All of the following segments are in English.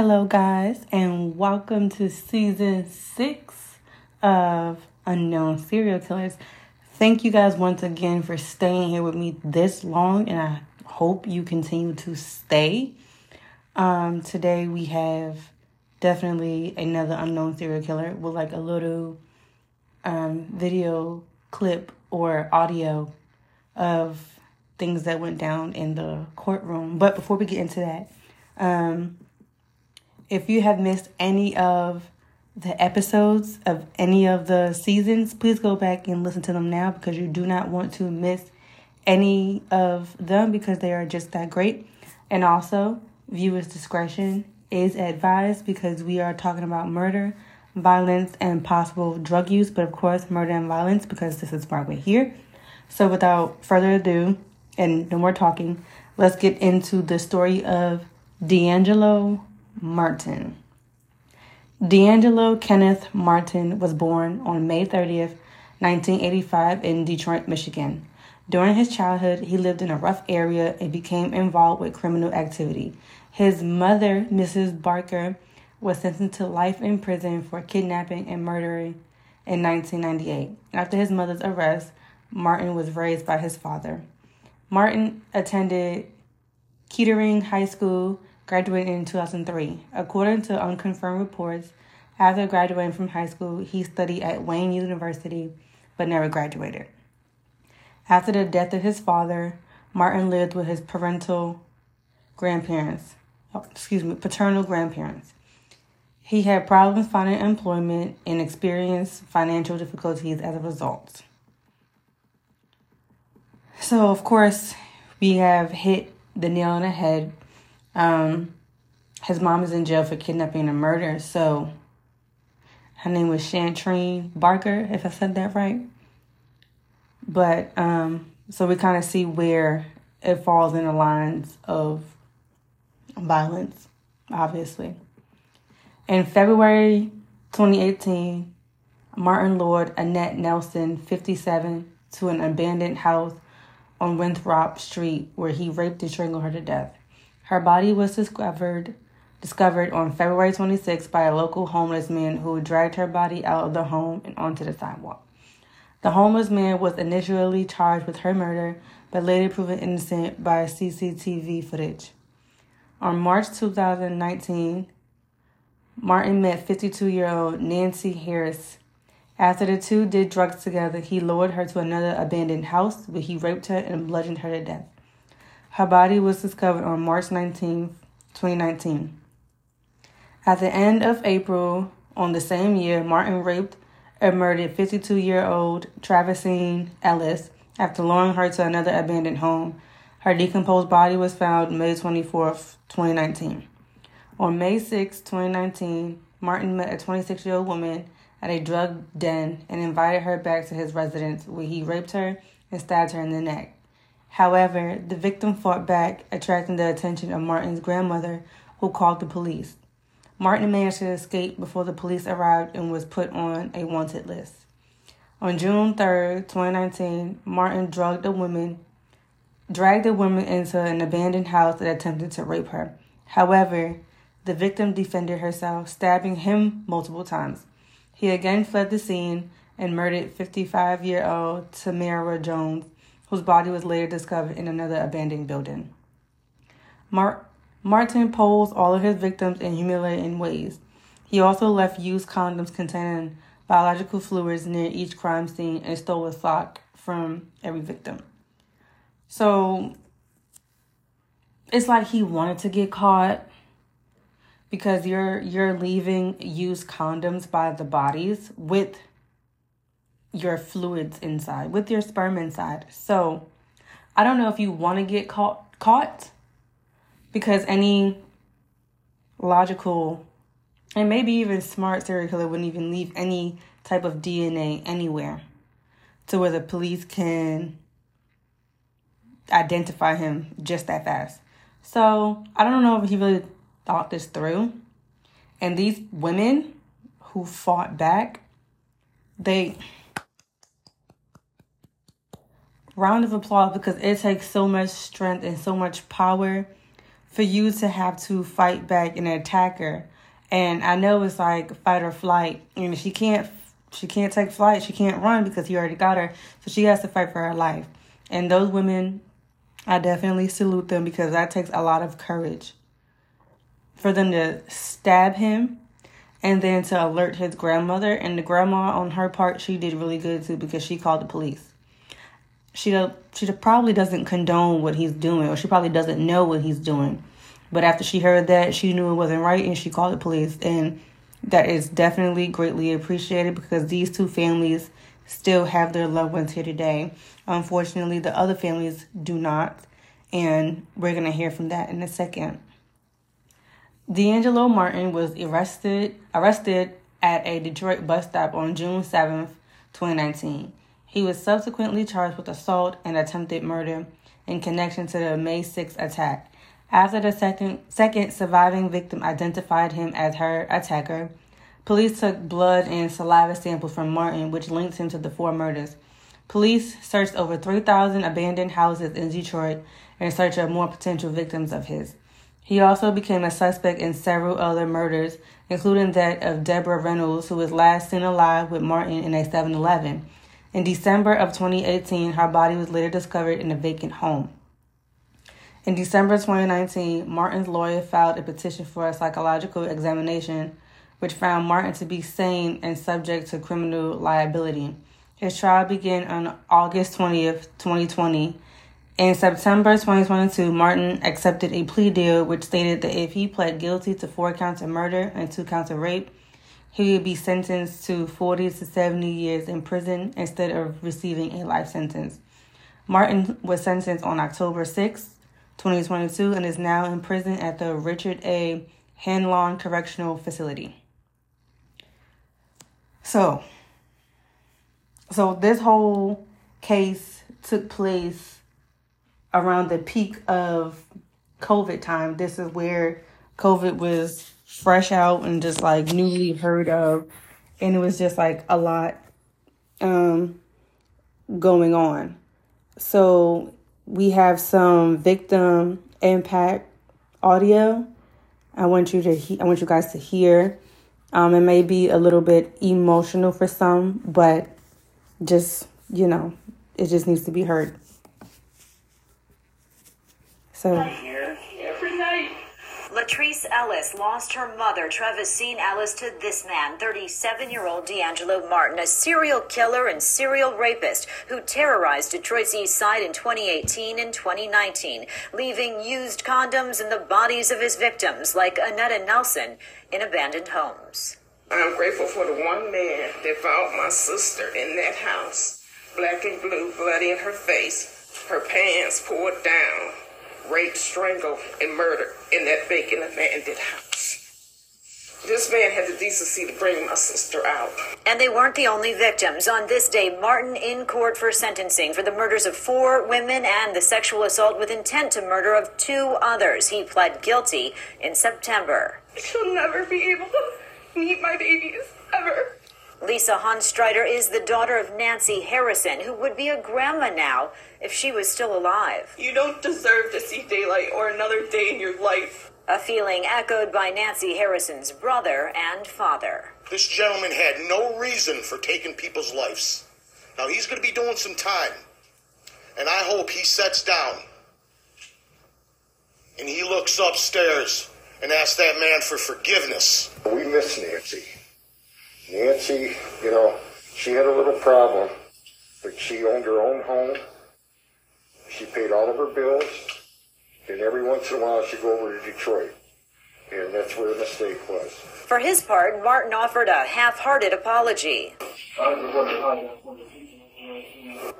Hello, guys, and welcome to season six of Unknown Serial Killers. Thank you guys once again for staying here with me this long, and I hope you continue to stay. Um, today we have definitely another unknown serial killer with like a little um, video clip or audio of things that went down in the courtroom. But before we get into that, um, if you have missed any of the episodes of any of the seasons, please go back and listen to them now because you do not want to miss any of them because they are just that great. And also, viewers' discretion is advised because we are talking about murder, violence, and possible drug use, but of course, murder and violence because this is we're here. So, without further ado, and no more talking, let's get into the story of D'Angelo Martin. D'Angelo Kenneth Martin was born on May 30th, 1985, in Detroit, Michigan. During his childhood, he lived in a rough area and became involved with criminal activity. His mother, Mrs. Barker, was sentenced to life in prison for kidnapping and murdering in 1998. After his mother's arrest, Martin was raised by his father. Martin attended Kettering High School graduated in 2003. According to unconfirmed reports, after graduating from high school, he studied at Wayne University but never graduated. After the death of his father, Martin lived with his parental grandparents, oh, excuse me, paternal grandparents. He had problems finding employment and experienced financial difficulties as a result. So, of course, we have hit the nail on the head um, his mom is in jail for kidnapping and murder. So her name was Chantrine Barker, if I said that right. But um, so we kind of see where it falls in the lines of violence, obviously. In February 2018, Martin lured Annette Nelson, 57, to an abandoned house on Winthrop Street where he raped and strangled her to death. Her body was discovered discovered on February 26 by a local homeless man who dragged her body out of the home and onto the sidewalk. The homeless man was initially charged with her murder, but later proven innocent by CCTV footage. On March 2019, Martin met 52 year old Nancy Harris. After the two did drugs together, he lured her to another abandoned house where he raped her and bludgeoned her to death. Her body was discovered on March 19, 2019. At the end of April on the same year, Martin raped and murdered 52 year old Travisine Ellis after luring her to another abandoned home. Her decomposed body was found May 24, 2019. On May 6, 2019, Martin met a 26 year old woman at a drug den and invited her back to his residence where he raped her and stabbed her in the neck. However, the victim fought back, attracting the attention of Martin's grandmother, who called the police. Martin managed to escape before the police arrived and was put on a wanted list. On June 3, 2019, Martin drugged a woman, dragged a woman into an abandoned house and attempted to rape her. However, the victim defended herself, stabbing him multiple times. He again fled the scene and murdered 55 year old Tamara Jones whose body was later discovered in another abandoned building. Mar- Martin posed all of his victims in humiliating ways. He also left used condoms containing biological fluids near each crime scene and stole a sock from every victim. So it's like he wanted to get caught because you're you're leaving used condoms by the bodies with your fluids inside, with your sperm inside. So I don't know if you want to get caught caught because any logical and maybe even smart serial killer wouldn't even leave any type of DNA anywhere to where the police can identify him just that fast. So I don't know if he really thought this through. And these women who fought back, they round of applause because it takes so much strength and so much power for you to have to fight back an attacker. And I know it's like fight or flight. And she can't she can't take flight. She can't run because he already got her. So she has to fight for her life. And those women, I definitely salute them because that takes a lot of courage for them to stab him and then to alert his grandmother. And the grandma, on her part, she did really good too because she called the police. She she probably doesn't condone what he's doing, or she probably doesn't know what he's doing. But after she heard that, she knew it wasn't right, and she called the police. And that is definitely greatly appreciated because these two families still have their loved ones here today. Unfortunately, the other families do not, and we're gonna hear from that in a second. D'Angelo Martin was arrested arrested at a Detroit bus stop on June 7th, 2019. He was subsequently charged with assault and attempted murder in connection to the May 6th attack. After the second, second surviving victim identified him as her attacker, police took blood and saliva samples from Martin, which linked him to the four murders. Police searched over 3,000 abandoned houses in Detroit in search of more potential victims of his. He also became a suspect in several other murders, including that of Deborah Reynolds, who was last seen alive with Martin in a 7 Eleven. In December of 2018, her body was later discovered in a vacant home. In December 2019, Martin's lawyer filed a petition for a psychological examination, which found Martin to be sane and subject to criminal liability. His trial began on August 20th, 2020 in September 2022, Martin accepted a plea deal which stated that if he pled guilty to four counts of murder and two counts of rape, he would be sentenced to 40 to 70 years in prison instead of receiving a life sentence. Martin was sentenced on October 6, 2022, and is now in prison at the Richard A. Handlon Correctional Facility. So, so this whole case took place around the peak of COVID time. This is where COVID was fresh out and just like newly heard of. And it was just like a lot um, going on. So we have some victim impact audio. I want you to he- I want you guys to hear. Um, it may be a little bit emotional for some, but just you know, it just needs to be heard. So. Latrice Ellis lost her mother, Trevissine Ellis, to this man, 37 year old D'Angelo Martin, a serial killer and serial rapist who terrorized Detroit's East Side in 2018 and 2019, leaving used condoms in the bodies of his victims, like Annetta Nelson, in abandoned homes. I'm grateful for the one man that found my sister in that house, black and blue, bloody in her face, her pants pulled down raped, strangled, and murdered in that vacant abandoned house. This man had the decency to bring my sister out. And they weren't the only victims. On this day, Martin in court for sentencing for the murders of four women and the sexual assault with intent to murder of two others. He pled guilty in September. She'll never be able to meet my babies, ever. Lisa Hunstrider is the daughter of Nancy Harrison, who would be a grandma now if she was still alive. You don't deserve to see daylight or another day in your life. A feeling echoed by Nancy Harrison's brother and father. This gentleman had no reason for taking people's lives. Now he's going to be doing some time. And I hope he sets down and he looks upstairs and asks that man for forgiveness. We miss Nancy. Nancy, you know, she had a little problem, but she owned her own home. She paid all of her bills, and every once in a while she'd go over to Detroit. And that's where the mistake was. For his part, Martin offered a half hearted apology.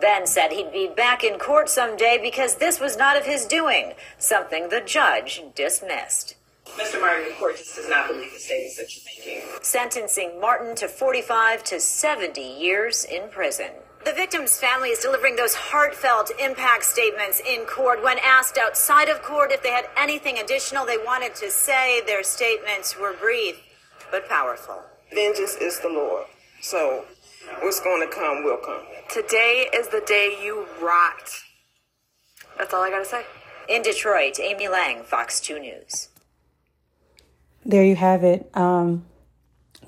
Then said he'd be back in court someday because this was not of his doing, something the judge dismissed. Mr. Martin, the court just does not believe the statements that you're making. Sentencing Martin to 45 to 70 years in prison. The victim's family is delivering those heartfelt impact statements in court. When asked outside of court if they had anything additional they wanted to say, their statements were brief but powerful. Vengeance is the Lord. So, what's going to come will come. Today is the day you rocked. That's all I gotta say. In Detroit, Amy Lange, Fox 2 News. There you have it. Um,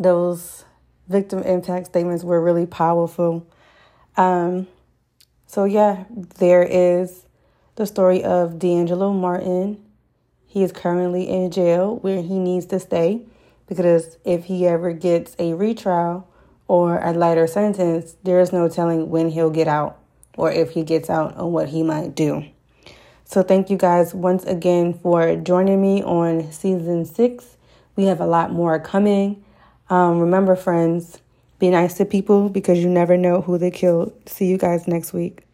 those victim impact statements were really powerful. Um, so, yeah, there is the story of D'Angelo Martin. He is currently in jail where he needs to stay because if he ever gets a retrial or a lighter sentence, there is no telling when he'll get out or if he gets out and what he might do. So, thank you guys once again for joining me on season six. We have a lot more coming. Um, remember, friends, be nice to people because you never know who they killed. See you guys next week.